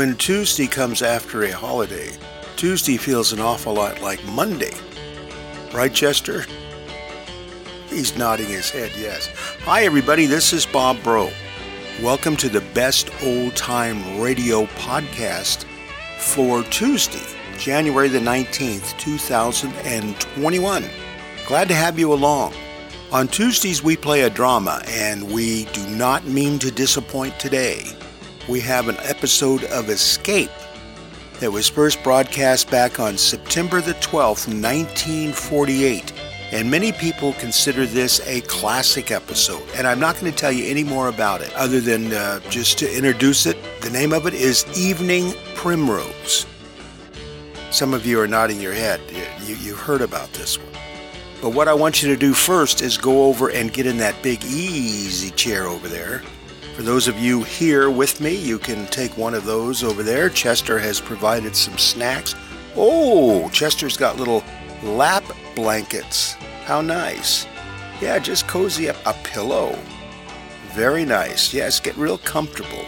when Tuesday comes after a holiday, Tuesday feels an awful lot like Monday. Right, Chester? He's nodding his head, yes. Hi, everybody, this is Bob Bro. Welcome to the best old time radio podcast for Tuesday, January the 19th, 2021. Glad to have you along. On Tuesdays, we play a drama, and we do not mean to disappoint today. We have an episode of Escape that was first broadcast back on September the 12th, 1948. And many people consider this a classic episode. And I'm not going to tell you any more about it other than uh, just to introduce it. The name of it is Evening Primrose. Some of you are nodding your head. You, you heard about this one. But what I want you to do first is go over and get in that big easy chair over there. For those of you here with me, you can take one of those over there. Chester has provided some snacks. Oh, Chester's got little lap blankets. How nice. Yeah, just cozy up a pillow. Very nice. Yes, get real comfortable.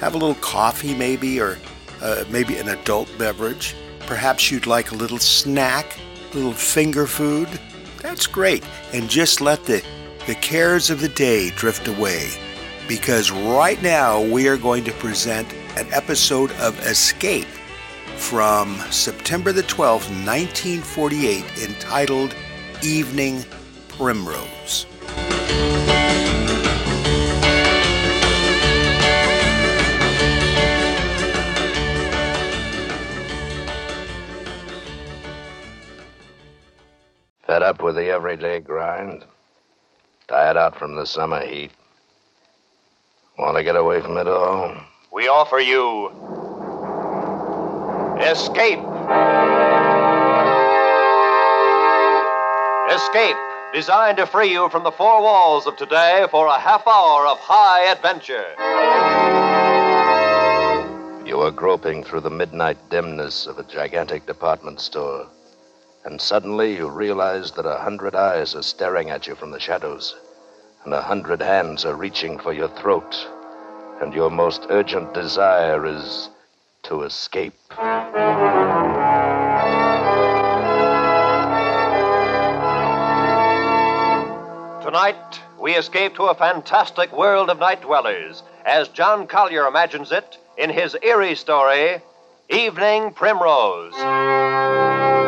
Have a little coffee, maybe, or uh, maybe an adult beverage. Perhaps you'd like a little snack, a little finger food. That's great. And just let the, the cares of the day drift away. Because right now we are going to present an episode of Escape from September the 12th, 1948, entitled Evening Primrose. Fed up with the everyday grind? Tired out from the summer heat? Want to get away from it all? We offer you Escape. Escape, designed to free you from the four walls of today for a half hour of high adventure. You are groping through the midnight dimness of a gigantic department store, and suddenly you realize that a hundred eyes are staring at you from the shadows, and a hundred hands are reaching for your throat, and your most urgent desire is to escape. Tonight, we escape to a fantastic world of night dwellers, as John Collier imagines it in his eerie story, Evening Primrose.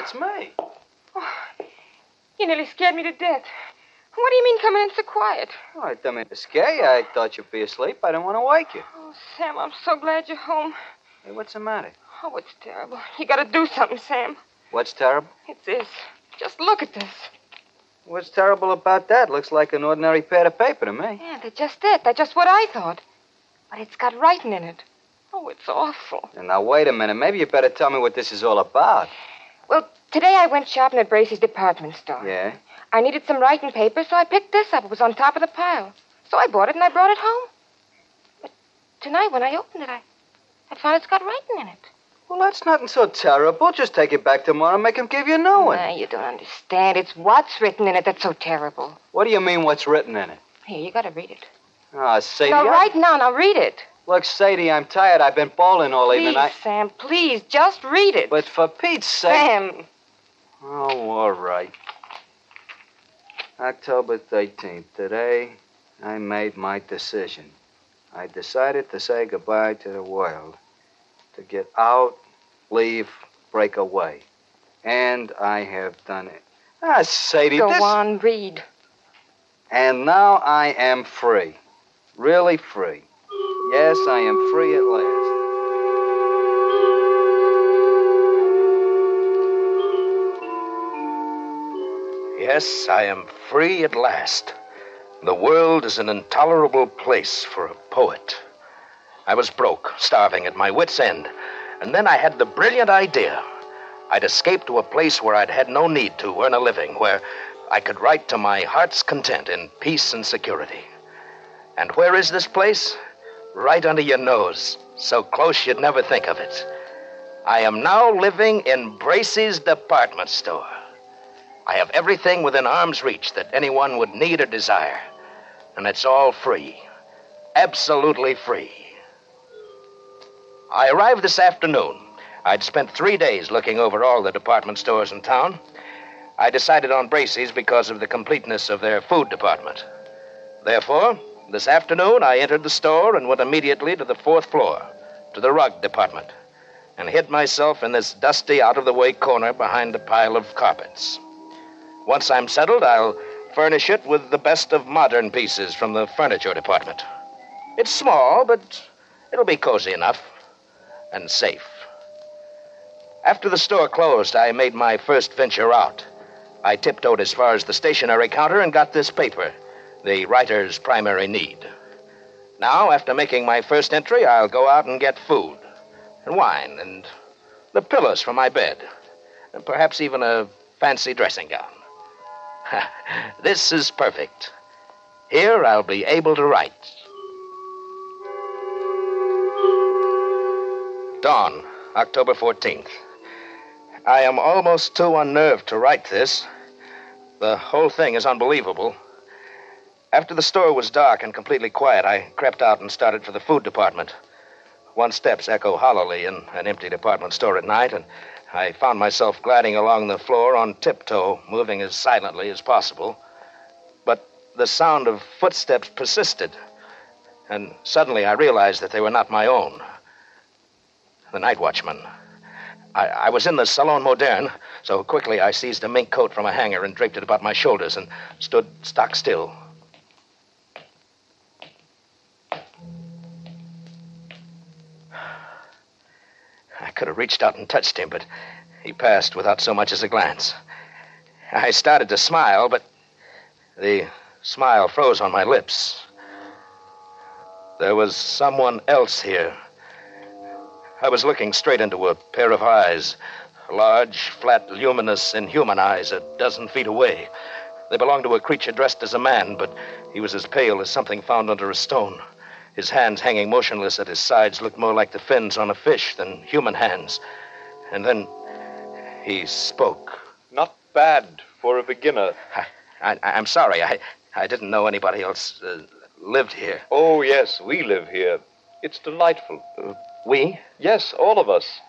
It's me. You nearly scared me to death. What do you mean coming in so quiet? Oh, I didn't mean to scare you. I thought you'd be asleep. I didn't want to wake you. Oh, Sam, I'm so glad you're home. Hey, what's the matter? Oh, it's terrible. You gotta do something, Sam. What's terrible? It's this. Just look at this. What's terrible about that? Looks like an ordinary pad of paper to me. Yeah, they're just it. They're just what I thought. But it's got writing in it. Oh, it's awful. And now, wait a minute. Maybe you better tell me what this is all about. Well, today I went shopping at Bracey's department store. Yeah? I needed some writing paper, so I picked this up. It was on top of the pile. So I bought it and I brought it home. But tonight, when I opened it, I, I found it's got writing in it. Well, that's nothing so terrible. Just take it back tomorrow and make him give you a new one. Nah, you don't understand. It's what's written in it that's so terrible. What do you mean, what's written in it? Here, you gotta read it. Ah, Sadie. now, I- right now, now read it. Look, Sadie, I'm tired. I've been bowling all Please, evening. I... Sam, please, just read it. But for Pete's sake. Sam, Oh, all right. October 13th. Today, I made my decision. I decided to say goodbye to the world, to get out, leave, break away. And I have done it. Ah, Sadie, go this. on, read. And now I am free. Really free. Yes, I am free at last. Yes, I am free at last. The world is an intolerable place for a poet. I was broke, starving, at my wits' end. And then I had the brilliant idea. I'd escape to a place where I'd had no need to earn a living, where I could write to my heart's content in peace and security. And where is this place? Right under your nose, so close you'd never think of it. I am now living in Bracey's department store. I have everything within arm's reach that anyone would need or desire. And it's all free. Absolutely free. I arrived this afternoon. I'd spent three days looking over all the department stores in town. I decided on Bracey's because of the completeness of their food department. Therefore, this afternoon I entered the store and went immediately to the fourth floor, to the rug department, and hid myself in this dusty, out of the way corner behind a pile of carpets. Once I'm settled, I'll furnish it with the best of modern pieces from the furniture department. It's small, but it'll be cozy enough and safe. After the store closed, I made my first venture out. I tiptoed as far as the stationery counter and got this paper, the writer's primary need. Now, after making my first entry, I'll go out and get food, and wine, and the pillows for my bed, and perhaps even a fancy dressing gown. this is perfect. Here I'll be able to write. Dawn, October 14th. I am almost too unnerved to write this. The whole thing is unbelievable. After the store was dark and completely quiet, I crept out and started for the food department. One steps echo hollowly in an empty department store at night, and I found myself gliding along the floor on tiptoe, moving as silently as possible. But the sound of footsteps persisted, and suddenly I realized that they were not my own. The night watchman. I, I was in the Salon Moderne, so quickly I seized a mink coat from a hanger and draped it about my shoulders and stood stock still. I could have reached out and touched him, but he passed without so much as a glance. I started to smile, but the smile froze on my lips. There was someone else here. I was looking straight into a pair of eyes, large, flat, luminous, inhuman eyes, a dozen feet away. They belonged to a creature dressed as a man, but he was as pale as something found under a stone. His hands hanging motionless at his sides looked more like the fins on a fish than human hands. And then he spoke. Not bad for a beginner. I, am sorry. I, I didn't know anybody else uh, lived here. Oh, yes, we live here. It's delightful. Uh, we? Yes, all of us.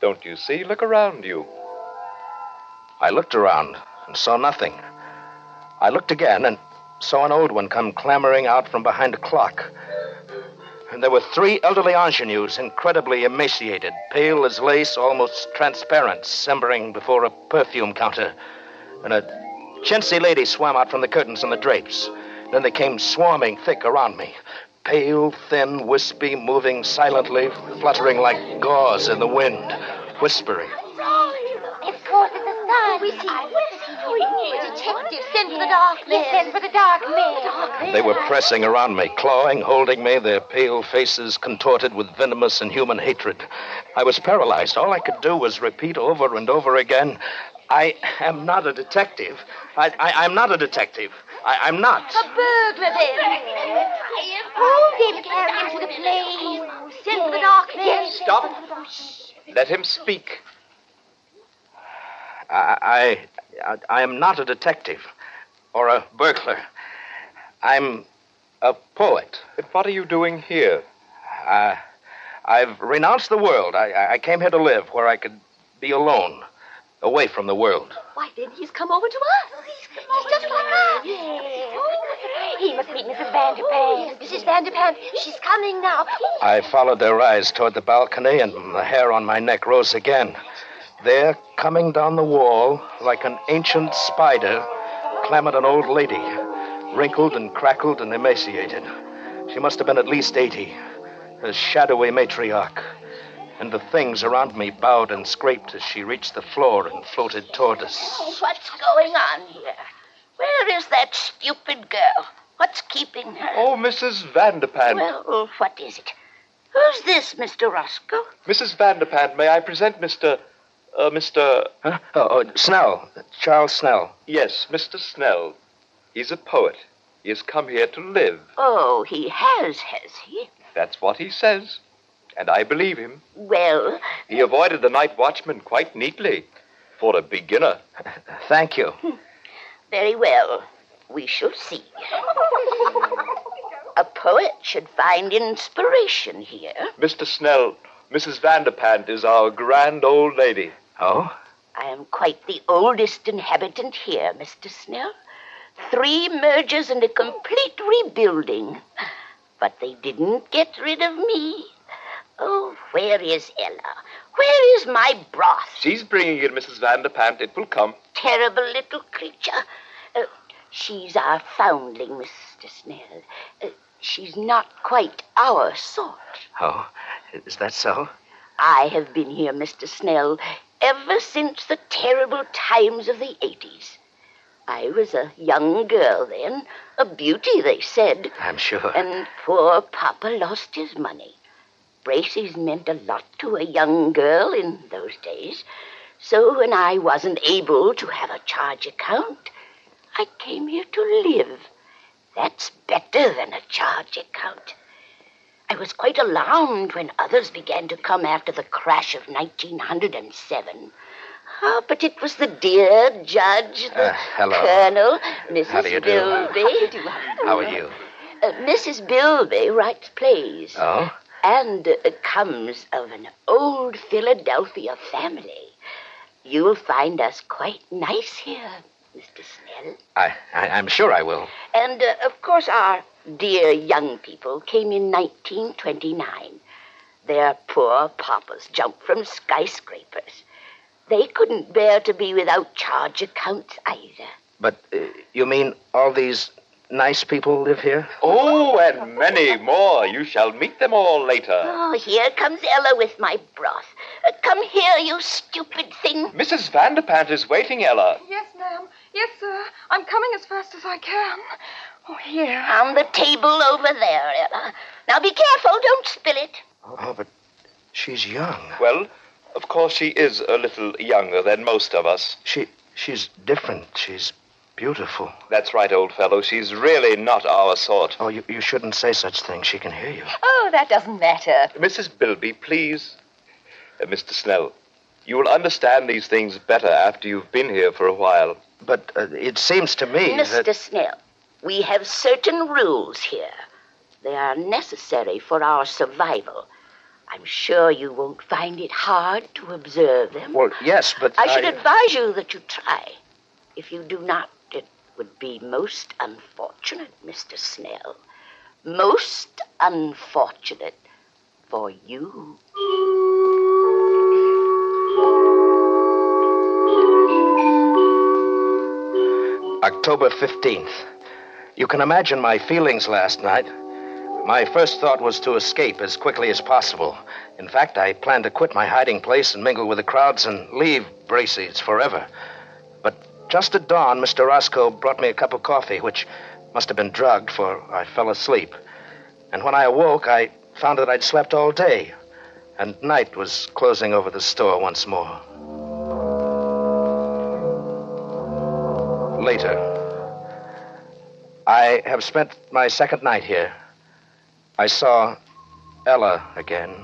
Don't you see? Look around you. I looked around and saw nothing. I looked again and saw an old one come clambering out from behind a clock. And there were three elderly ingenues, incredibly emaciated, pale as lace, almost transparent, simmering before a perfume counter. And a chintzy lady swam out from the curtains and the drapes. Then they came swarming thick around me. Pale, thin, wispy, moving silently, fluttering like gauze in the wind, whispering. Of course, a sign. We see. Detective, send for the dark men. Yes, send for the dark men. They were pressing around me, clawing, holding me, their pale faces contorted with venomous and human hatred. I was paralyzed. All I could do was repeat over and over again I am not a detective. I, I, am not a detective. I, am not. A burglar, then. Oh, David, carry him to the plane. Send for the dark men. Stop. Let him speak. I, I, I am not a detective or a burglar. I'm a poet. But what are you doing here? Uh, I've renounced the world. I, I came here to live where I could be alone, away from the world. Why, then he's come over to us. Oh, he's, he's just like us. Yes. Oh, he must meet Mrs. Vanderpant. Yes, Mrs. Vanderpant, she's coming now. I followed their eyes toward the balcony, and the hair on my neck rose again. There, coming down the wall, like an ancient spider, clambered an old lady, wrinkled and crackled and emaciated. She must have been at least 80, a shadowy matriarch. And the things around me bowed and scraped as she reached the floor and floated toward us. Oh, what's going on here? Where is that stupid girl? What's keeping her? Oh, Mrs. Vanderpant. Well, what is it? Who's this, Mr. Roscoe? Mrs. Vanderpant, may I present Mr. Uh, Mr. Huh? Oh, oh, Snell. Charles Snell. Yes, Mr. Snell. He's a poet. He has come here to live. Oh, he has, has he? That's what he says. And I believe him. Well, He avoided the night watchman quite neatly. For a beginner. Thank you. very well. We shall see. A poet should find inspiration here. Mr. Snell, Mrs. Vanderpant is our grand old lady. Oh? I am quite the oldest inhabitant here, Mr. Snell. Three mergers and a complete rebuilding. But they didn't get rid of me. Oh, where is Ella? Where is my broth? She's bringing it, Mrs. Vanderpant. It will come. Terrible little creature. Uh, she's our foundling, Mr. Snell. Uh, she's not quite our sort. Oh, is that so? I have been here, Mr. Snell, ever since the terrible times of the 80s. I was a young girl then, a beauty, they said, I'm sure. and poor Papa lost his money. Bracey's meant a lot to a young girl in those days. So when I wasn't able to have a charge account, I came here to live. That's better than a charge account. I was quite alarmed when others began to come after the crash of 1907. Ah, but it was the dear judge, the Uh, hello. colonel, Mrs. How do you do? Bilby. How are you? Uh, Mrs. Bilby writes plays Oh? and uh, comes of an old Philadelphia family. You'll find us quite nice here, Mr. Snell. I, I, I'm sure I will. And, uh, of course, our dear young people came in 1929. Their poor papas jumped from skyscrapers. They couldn't bear to be without charge accounts either. But uh, you mean all these nice people live here? Oh, and many more. You shall meet them all later. Oh, here comes Ella with my broth. Uh, come here, you stupid thing. Mrs. Vanderpant is waiting, Ella. Yes, ma'am. Yes, sir. I'm coming as fast as I can. Oh, here. On the table over there, Ella. Now be careful, don't spill it. Oh, but she's young. Well, of course she is a little younger than most of us. She she's different. She's beautiful. That's right, old fellow. She's really not our sort. Oh, you, you shouldn't say such things. She can hear you. Oh, that doesn't matter. Mrs. Bilby, please. Uh, Mr. Snell, you will understand these things better after you've been here for a while. But uh, it seems to me Mr. that Snell, we have certain rules here. They are necessary for our survival. I'm sure you won't find it hard to observe them. well, yes, but I should advise you that you try. If you do not, it would be most unfortunate, Mr. Snell. Most unfortunate for you. October 15th. You can imagine my feelings last night. My first thought was to escape as quickly as possible. In fact, I planned to quit my hiding place and mingle with the crowds and leave Bracey's forever. But just at dawn, Mr. Roscoe brought me a cup of coffee, which must have been drugged, for I fell asleep. And when I awoke, I found that I'd slept all day, and night was closing over the store once more. Later. I have spent my second night here. I saw Ella again.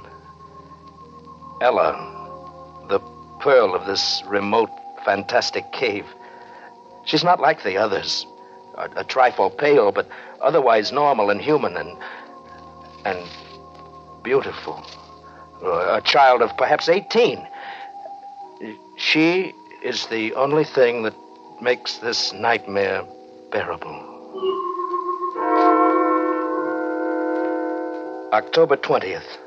Ella, the pearl of this remote, fantastic cave. She's not like the others. A, a trifle pale, but otherwise normal and human and. and beautiful. A child of perhaps 18. She is the only thing that makes this nightmare bearable. October 20th.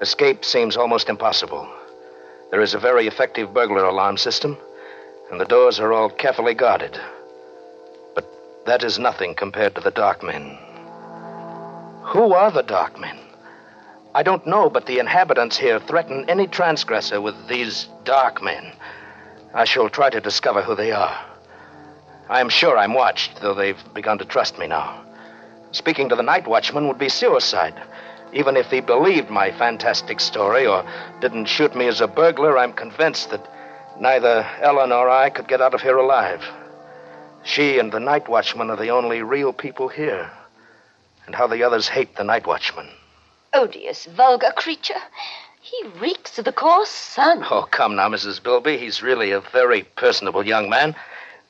Escape seems almost impossible. There is a very effective burglar alarm system, and the doors are all carefully guarded. But that is nothing compared to the Dark Men. Who are the Dark Men? I don't know, but the inhabitants here threaten any transgressor with these Dark Men. I shall try to discover who they are. I am sure I'm watched, though they've begun to trust me now. Speaking to the night watchman would be suicide. Even if he believed my fantastic story or didn't shoot me as a burglar, I'm convinced that neither Ella nor I could get out of here alive. She and the night watchman are the only real people here. And how the others hate the night watchman. Odious, vulgar creature. He reeks of the coarse sun. Oh, come now, Mrs. Bilby. He's really a very personable young man.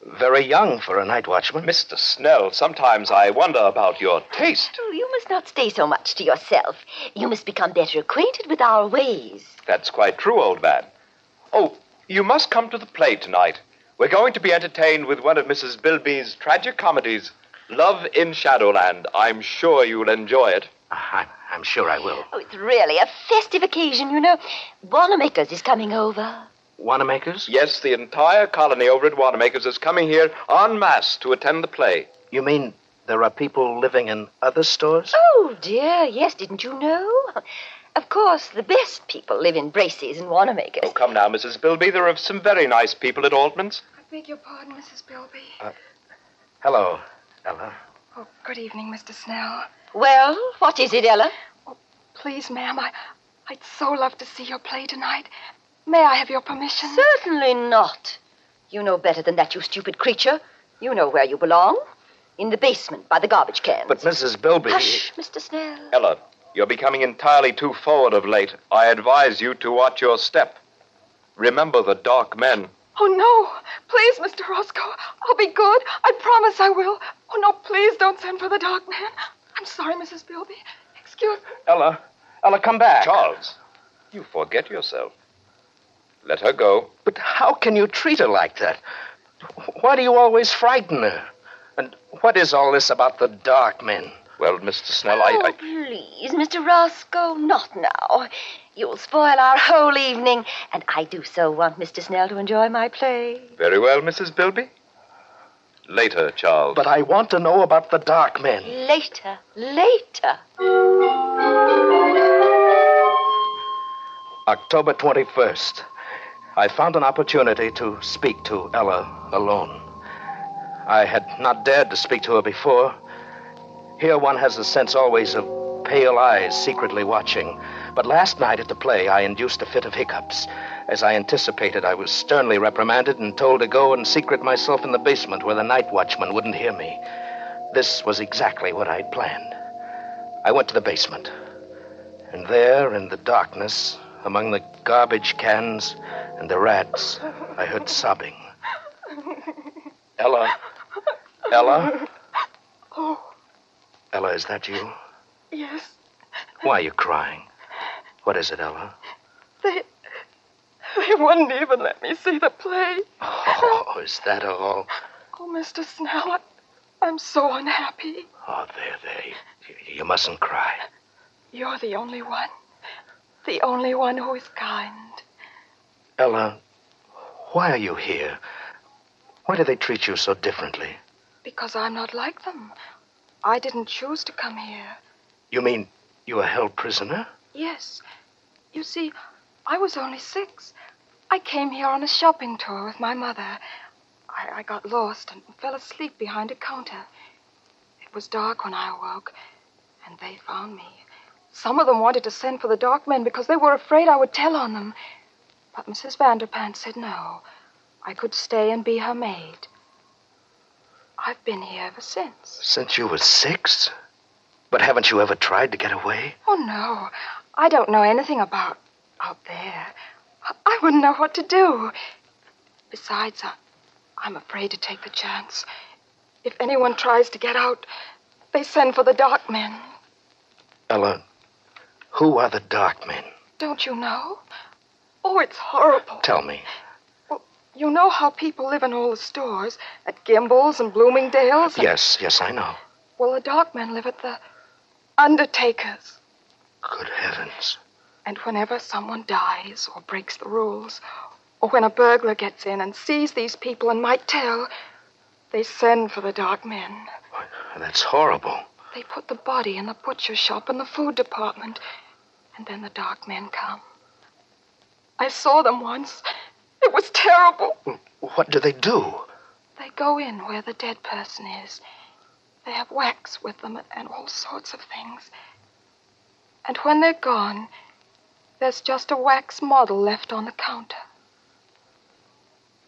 Very young for a night watchman. Mr. Snell, sometimes I wonder about your taste. Oh, you must not stay so much to yourself. You must become better acquainted with our ways. That's quite true, old man. Oh, you must come to the play tonight. We're going to be entertained with one of Mrs. Bilby's tragic comedies, Love in Shadowland. I'm sure you'll enjoy it. Ah, I'm, I'm sure I will. Oh, it's really a festive occasion, you know. Wanamaker's is coming over. Wanamaker's? Yes, the entire colony over at Wanamaker's is coming here en masse to attend the play. You mean there are people living in other stores? Oh, dear, yes, didn't you know? Of course, the best people live in Bracey's and Wanamaker's. Oh, come now, Mrs. Bilby. There are some very nice people at Altman's. I beg your pardon, Mrs. Bilby. Uh, hello, Ella. Oh, good evening, Mr. Snell. Well, what is it, Ella? Oh, Please, ma'am, I, I'd so love to see your play tonight. May I have your permission? Certainly not. You know better than that, you stupid creature. You know where you belong. In the basement by the garbage cans. But Mrs. Bilby. Hush, Mr. Snell. Ella, you're becoming entirely too forward of late. I advise you to watch your step. Remember the dark men. Oh, no. Please, Mr. Roscoe. I'll be good. I promise I will. Oh, no, please don't send for the dark man. I'm sorry, Mrs. Bilby. Excuse me. Ella. Ella, come back. Charles, you forget yourself. Let her go. But how can you treat her like that? Why do you always frighten her? And what is all this about the dark men? Well, Mr. Snell, Oh, I, I. please, Mr. Roscoe, not now. You'll spoil our whole evening, and I do so want Mr. Snell to enjoy my play. Very well, Mrs. Bilby. Later, Charles. But I want to know about the dark men. Later, later. October 21st. I found an opportunity to speak to Ella alone. I had not dared to speak to her before. Here one has the sense always of pale eyes secretly watching. But last night at the play, I induced a fit of hiccups. As I anticipated, I was sternly reprimanded and told to go and secret myself in the basement where the night watchman wouldn't hear me. This was exactly what I'd planned. I went to the basement. And there, in the darkness, among the garbage cans and the rats, I heard sobbing. Ella. Ella? Oh, Ella, is that you? yes. Why are you crying? What is it, Ella? They. They wouldn't even let me see the play. Oh, is that all? Oh, Mr. Snell, I, I'm so unhappy. Oh, there, there. You, you mustn't cry. You're the only one. The only one who is kind. Ella, why are you here? Why do they treat you so differently? Because I'm not like them. I didn't choose to come here. You mean you were held prisoner? Yes. You see, I was only six. I came here on a shopping tour with my mother. I, I got lost and fell asleep behind a counter. It was dark when I awoke, and they found me. Some of them wanted to send for the dark men because they were afraid I would tell on them. But Mrs. Vanderpant said no. I could stay and be her maid. I've been here ever since. Since you were six? But haven't you ever tried to get away? Oh, no. I don't know anything about out there. I- wouldn't know what to do. Besides, I, I'm afraid to take the chance. If anyone tries to get out, they send for the dark men. Ella, who are the dark men? Don't you know? Oh, it's horrible. Tell me. Well, You know how people live in all the stores at Gimbel's and Bloomingdale's? and- Yes, yes, I know. Well, the dark men live at the Undertaker's. Good heavens. And whenever someone dies or breaks the rules, or when a burglar gets in and sees these people and might tell, they send for the dark men. That's horrible. They put the body in the butcher shop and the food department, and then the dark men come. I saw them once. It was terrible. What do they do? They go in where the dead person is. They have wax with them and all sorts of things. And when they're gone, there's just a wax model left on the counter.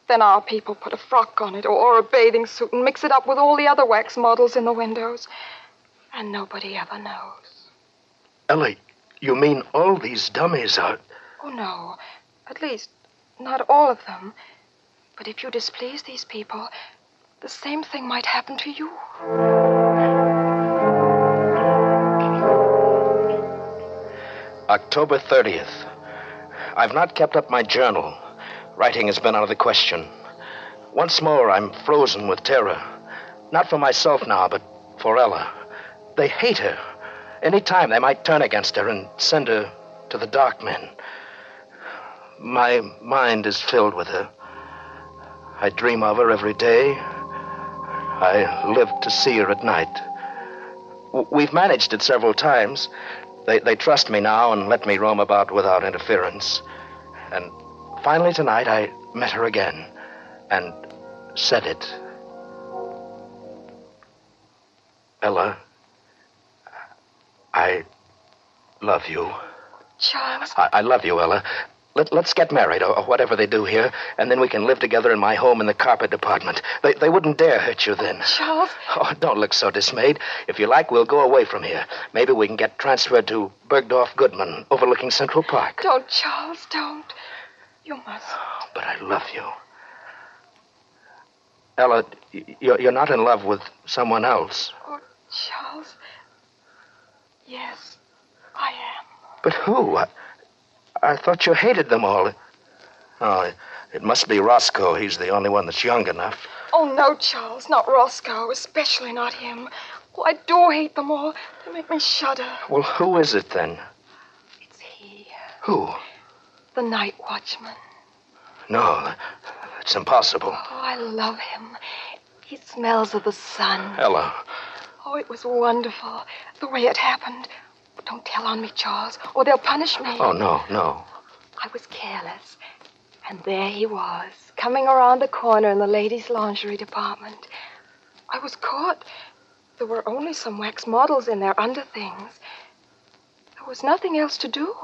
Then our people put a frock on it or, a bathing suit and mix it up with all the other wax models in the windows. And nobody ever knows. Ellie, you mean all these dummies are. Oh, no. At least, not all of them. But if you displease these people, the same thing might happen to you. October 30th. I've not kept up my journal. Writing has been out of the question. Once more, I'm frozen with terror. Not for myself now, but for Ella. They hate her. Any time they might turn against her and send her to the dark men. My mind is filled with her. I dream of her every day. I live to see her at night. We've managed it several times. They, they trust me now and let me roam about without interference. And finally tonight I met her again and said it. Ella, I love you. Charles, I, I love you, Ella. Let, let's get married, or, or whatever they do here, and then we can live together in my home in the carpet department. They, they wouldn't dare hurt you then. Charles, Oh, don't look so dismayed. If you like, we'll go away from here. Maybe we can get transferred to Bergdorf Goodman, overlooking Central Park. don't, Charles, don't. You must. But I love you. Ella, you're, you're not in love with someone else. Oh, Charles. Yes, I am. But who? I, I thought you hated them all. Oh, it, it must be Roscoe. He's the only one that's young enough. Oh, no, Charles, not Roscoe, especially not him. Oh, I do hate them all. They make me shudder. Well, who is it then? It's he, Who? the night watchman. No, it's impossible. Oh, I love him. He smells of the sun. Ella, Oh, it was wonderful, the way it happened. But don't tell on me, Charles, or they'll punish me. oh, no, no. I was careless. And there he was, coming around the corner in the ladies' lingerie department. I was caught. There were only some wax models in their underthings. There was nothing else to do.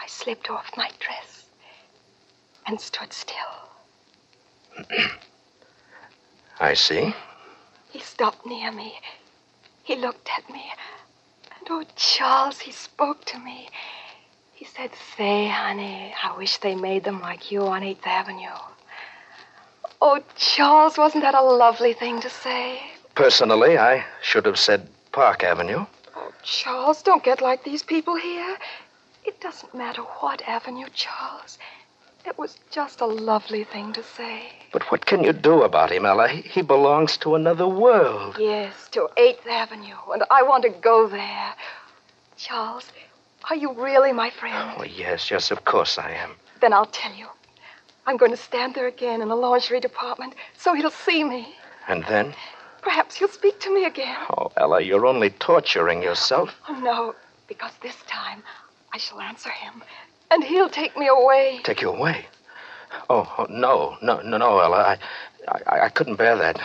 I slipped off my dress and stood still. I see. He stopped near me. He looked at me. And oh, Charles, he spoke to me. He said, Say, honey, I wish they made them like you on 8th Avenue. Oh, Charles, wasn't that a lovely thing to say? Personally, I should have said Park Avenue. Oh, Charles, don't get like these people here. It doesn't matter what avenue, Charles. It was just a lovely thing to say. But what can you do about him, Ella? He, he belongs to another world. Yes, to 8th Avenue, and I want to go there. Charles, are you really my friend? Oh, yes, yes, of course I am. Then I'll tell you. I'm going to stand there again in the lingerie department so he'll see me. And then? Perhaps he'll speak to me again. Oh, Ella, you're only torturing yourself. Oh, no, because this time I shall answer him, and he'll take me away. Take you away. Oh, oh, no, no, no, no, Ella. I, I, I couldn't bear that.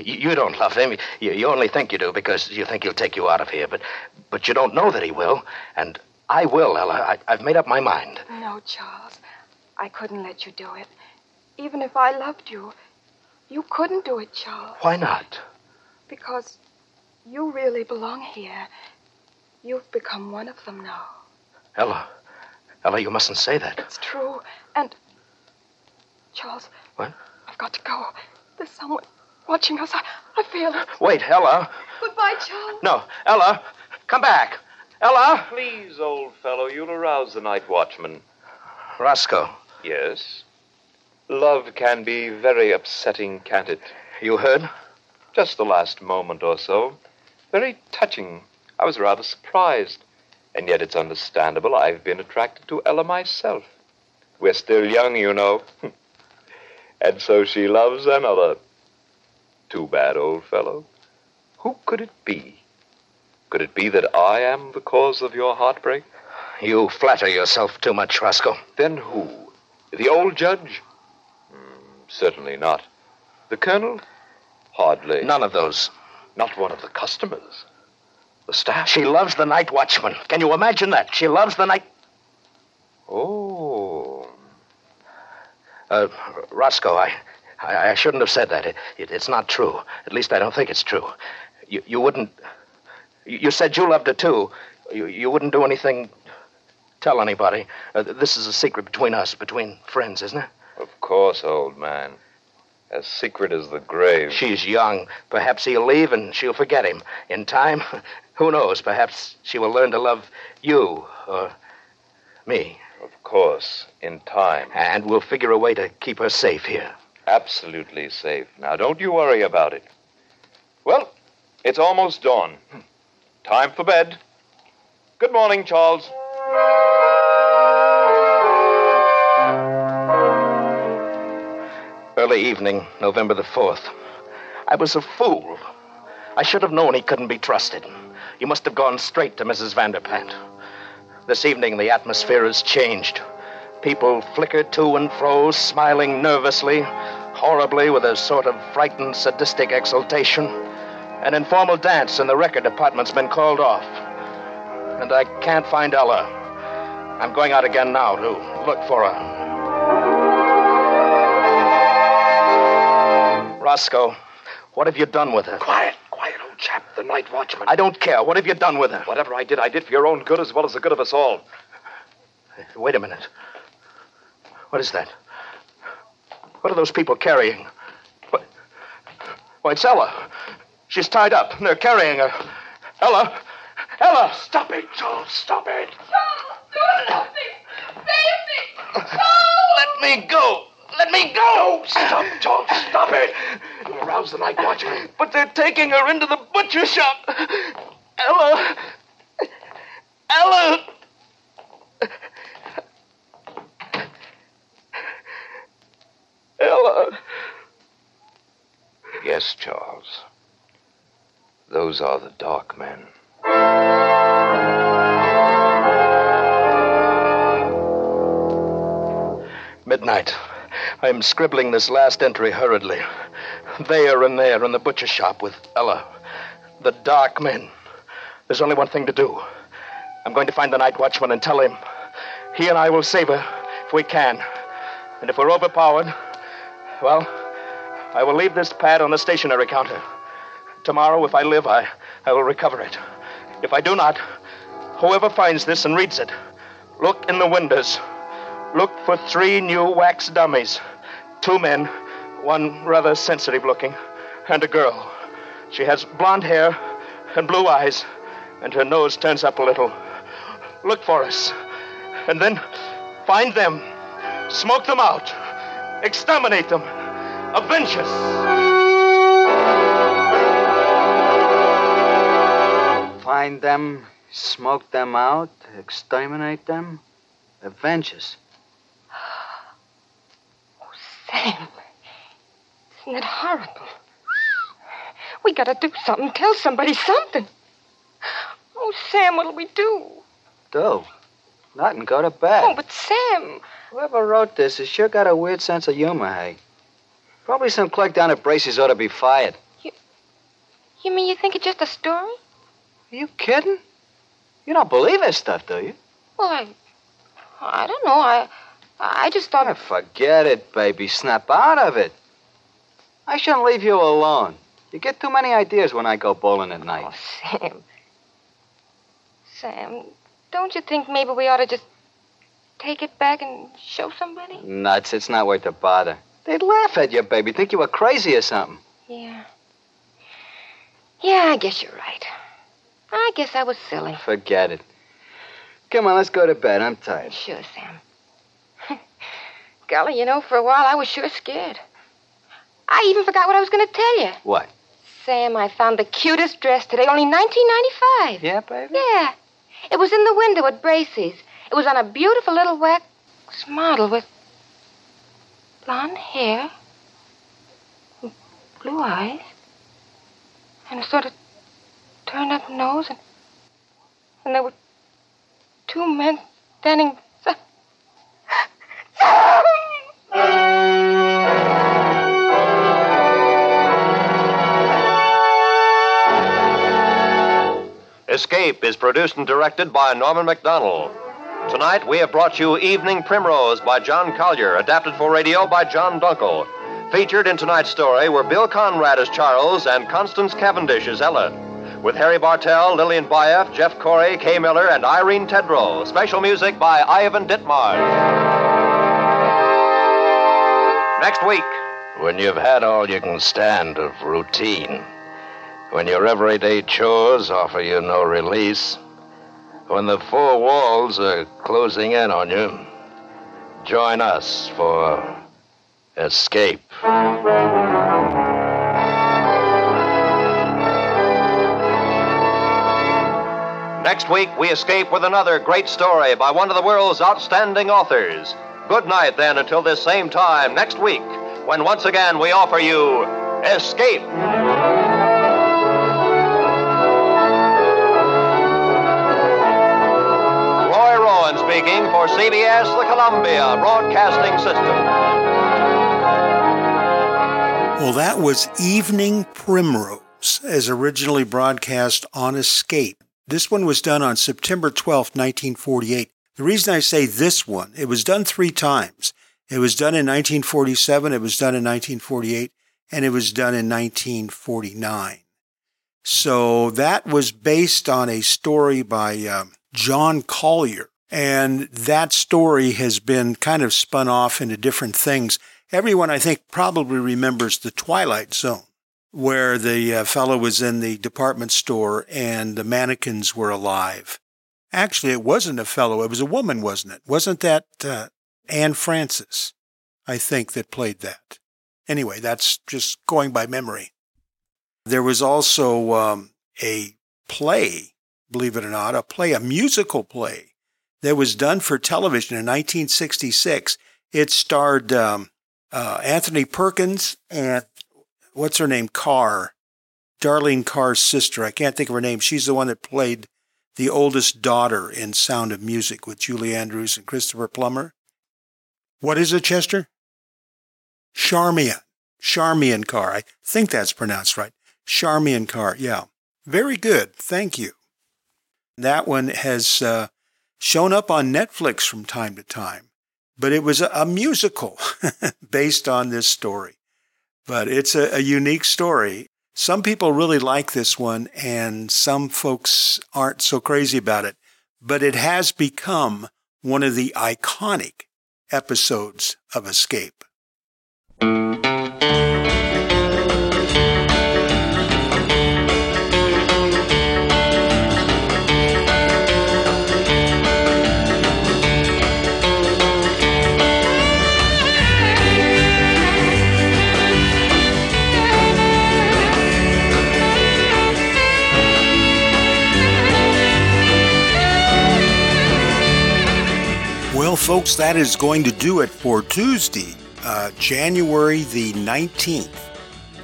You, you don't love him. You, you only think you do because you think he'll take you out of here. But, but you don't know that he will. And I will, Ella. I, I've made up my mind. No, Charles, I couldn't let you do it. Even if I loved you, you couldn't do it, Charles. Why not? Because you really belong here. You've become one of them now. Ella, Ella, you mustn't say that. It's true. And, Charles. What? I've got to go. There's someone watching us. I, I feel it. Wait, Ella. Goodbye, Charles. No, Ella, come back. Ella. Please, old fellow, you'll arouse the night watchman. Roscoe, Yes. Love can be very upsetting, can't it? you heard? Just the last moment or so. Very touching. I was rather surprised. And yet it's understandable. I've been attracted to Ella myself. We're still young, you know. and so she loves another. Too bad, old fellow. Who could it be? Could it be that I am the cause of your heartbreak? You flatter yourself too much, Roscoe. Then who? The old judge? Hmm, certainly not. The colonel? Hardly. None of those. Not one of the customers. The staff? She loves the night watchman. Can you imagine that? She loves the night. Oh. Uh, Roscoe, I, I, I shouldn't have said that. It, it, it's not true. At least I don't think it's true. You, you wouldn't. You, you said you loved her too. You, you wouldn't do anything. Tell anybody. Uh, this is a secret between us, between friends, isn't it? Of course, old man. As secret as the grave. She's young. Perhaps he'll leave and she'll forget him. In time, who knows? Perhaps she will learn to love you or me. Of course, in time. And we'll figure a way to keep her safe here. Absolutely safe. Now, don't you worry about it. Well, it's almost dawn. Time for bed. Good morning, Charles. Early evening, November the 4th. I was a fool. I should have known he couldn't be trusted. You must have gone straight to Mrs. Vanderpant. This evening, the atmosphere has changed. People flicker to and fro, smiling nervously, horribly, with a sort of frightened, sadistic exultation. An informal dance in the record department's been called off. And I can't find Ella. I'm going out again now to look for her. Roscoe, what have you done with her? Quiet, quiet, old chap. The night watchman. I don't care. What have you done with her? Whatever I did, I did for your own good as well as the good of us all. Wait a minute. What is that? What are those people carrying? What? Why, it's Ella. She's tied up, and they're carrying her. Ella! Ella! Stop it, Charles. Stop it. Charles, do something! Save me! Charles! Let me go! Let me go! Stop, Charles. Stop it. You'll arouse the night watchman. But they're taking her into the butcher shop. Ella! Ella! Ella! Yes, Charles. Those are the dark men. Midnight. I'm scribbling this last entry hurriedly. There and there in the butcher shop with Ella. The dark men. There's only one thing to do. I'm going to find the night watchman and tell him. He and I will save her if we can. And if we're overpowered, well, I will leave this pad on the stationery counter. Tomorrow, if I live, I, I will recover it. If I do not, whoever finds this and reads it, look in the windows. Look for three new wax dummies. Two men, one rather sensitive looking, and a girl. She has blonde hair and blue eyes, and her nose turns up a little. Look for us. And then find them. Smoke them out. Exterminate them. Avenge us. Find them, smoke them out, exterminate them, avenge us. Sam, isn't that horrible? We gotta do something. Tell somebody something. Oh, Sam, what'll we do? Do? Nothing, go to bed. Oh, but Sam. Whoever wrote this has sure got a weird sense of humor, hey? Probably some clerk down at Bracey's ought to be fired. You mean you think it's just a story? Are you kidding? You don't believe this stuff, do you? Well, I. I don't know. I. I just thought. Ah, forget it, baby. Snap out of it. I shouldn't leave you alone. You get too many ideas when I go bowling at night. Oh, Sam. Sam, don't you think maybe we ought to just take it back and show somebody? Nuts. It's not worth the bother. They'd laugh at you, baby. Think you were crazy or something. Yeah. Yeah, I guess you're right. I guess I was silly. Forget it. Come on, let's go to bed. I'm tired. Sure, Sam. Golly, you know, for a while I was sure scared. I even forgot what I was going to tell you. What? Sam, I found the cutest dress today, only 19.95. Yeah, baby? Yeah. It was in the window at Bracey's. It was on a beautiful little wax model with blonde hair, blue eyes, and a sort of turned up nose, and, and there were two men standing. Escape is produced and directed by Norman Macdonnell. Tonight, we have brought you Evening Primrose by John Collier, adapted for radio by John Dunkel. Featured in tonight's story were Bill Conrad as Charles and Constance Cavendish as Ella. With Harry Bartell, Lillian Buyeff, Jeff Corey, Kay Miller, and Irene Tedrow. Special music by Ivan Ditmars. Next week. When you've had all you can stand of routine, when your everyday chores offer you no release, when the four walls are closing in on you, join us for Escape. Next week, we escape with another great story by one of the world's outstanding authors. Good night, then, until this same time next week, when once again we offer you Escape. Speaking for CBS, the Columbia Broadcasting System. Well, that was Evening Primrose, as originally broadcast on Escape. This one was done on September 12, 1948. The reason I say this one, it was done three times. It was done in 1947, it was done in 1948, and it was done in 1949. So that was based on a story by um, John Collier. And that story has been kind of spun off into different things. Everyone, I think, probably remembers The Twilight Zone, where the uh, fellow was in the department store and the mannequins were alive. Actually, it wasn't a fellow, it was a woman, wasn't it? Wasn't that uh, Anne Francis, I think, that played that? Anyway, that's just going by memory. There was also um, a play, believe it or not, a play, a musical play that was done for television in 1966. It starred um, uh, Anthony Perkins and what's her name? Carr, Darlene Carr's sister. I can't think of her name. She's the one that played the oldest daughter in Sound of Music with Julie Andrews and Christopher Plummer. What is it, Chester? Charmian. Charmian Carr. I think that's pronounced right. Charmian Carr. Yeah. Very good. Thank you. That one has uh, shown up on Netflix from time to time, but it was a, a musical based on this story. But it's a, a unique story. Some people really like this one, and some folks aren't so crazy about it. But it has become one of the iconic episodes of Escape. Folks, that is going to do it for Tuesday, uh, January the 19th,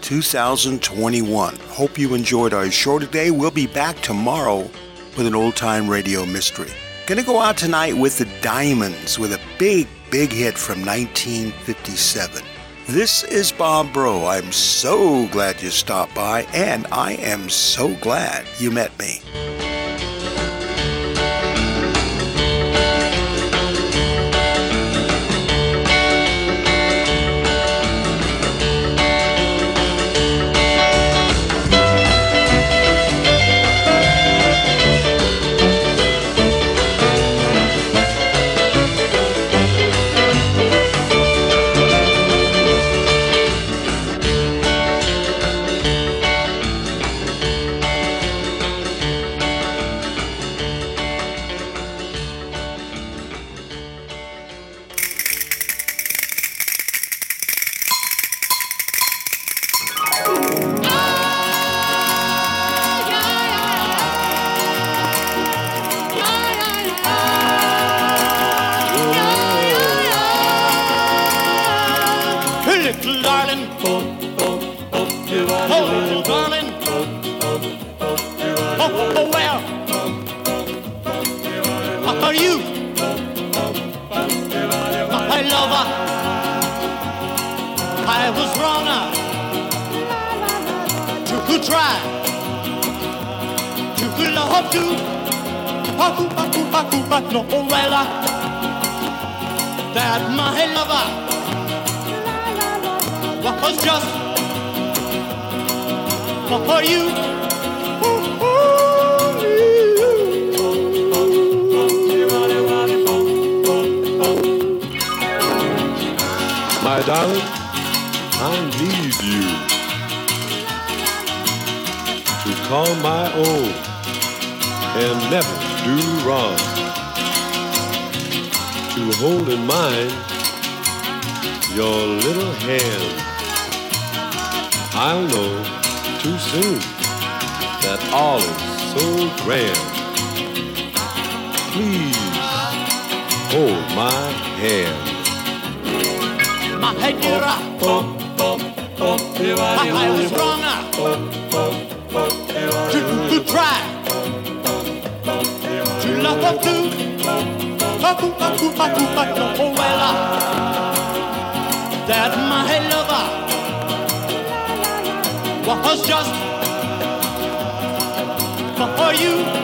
2021. Hope you enjoyed our show today. We'll be back tomorrow with an old time radio mystery. Gonna go out tonight with the Diamonds with a big, big hit from 1957. This is Bob Bro. I'm so glad you stopped by, and I am so glad you met me. To call my own and never do wrong. To hold in mind your little hand. I'll know too soon that all is so grand. Please hold my hand. My head get up. I was wrong uh, to, to try to love her too. Aku, aku, aku, but no, well, uh, that my lover was just for you.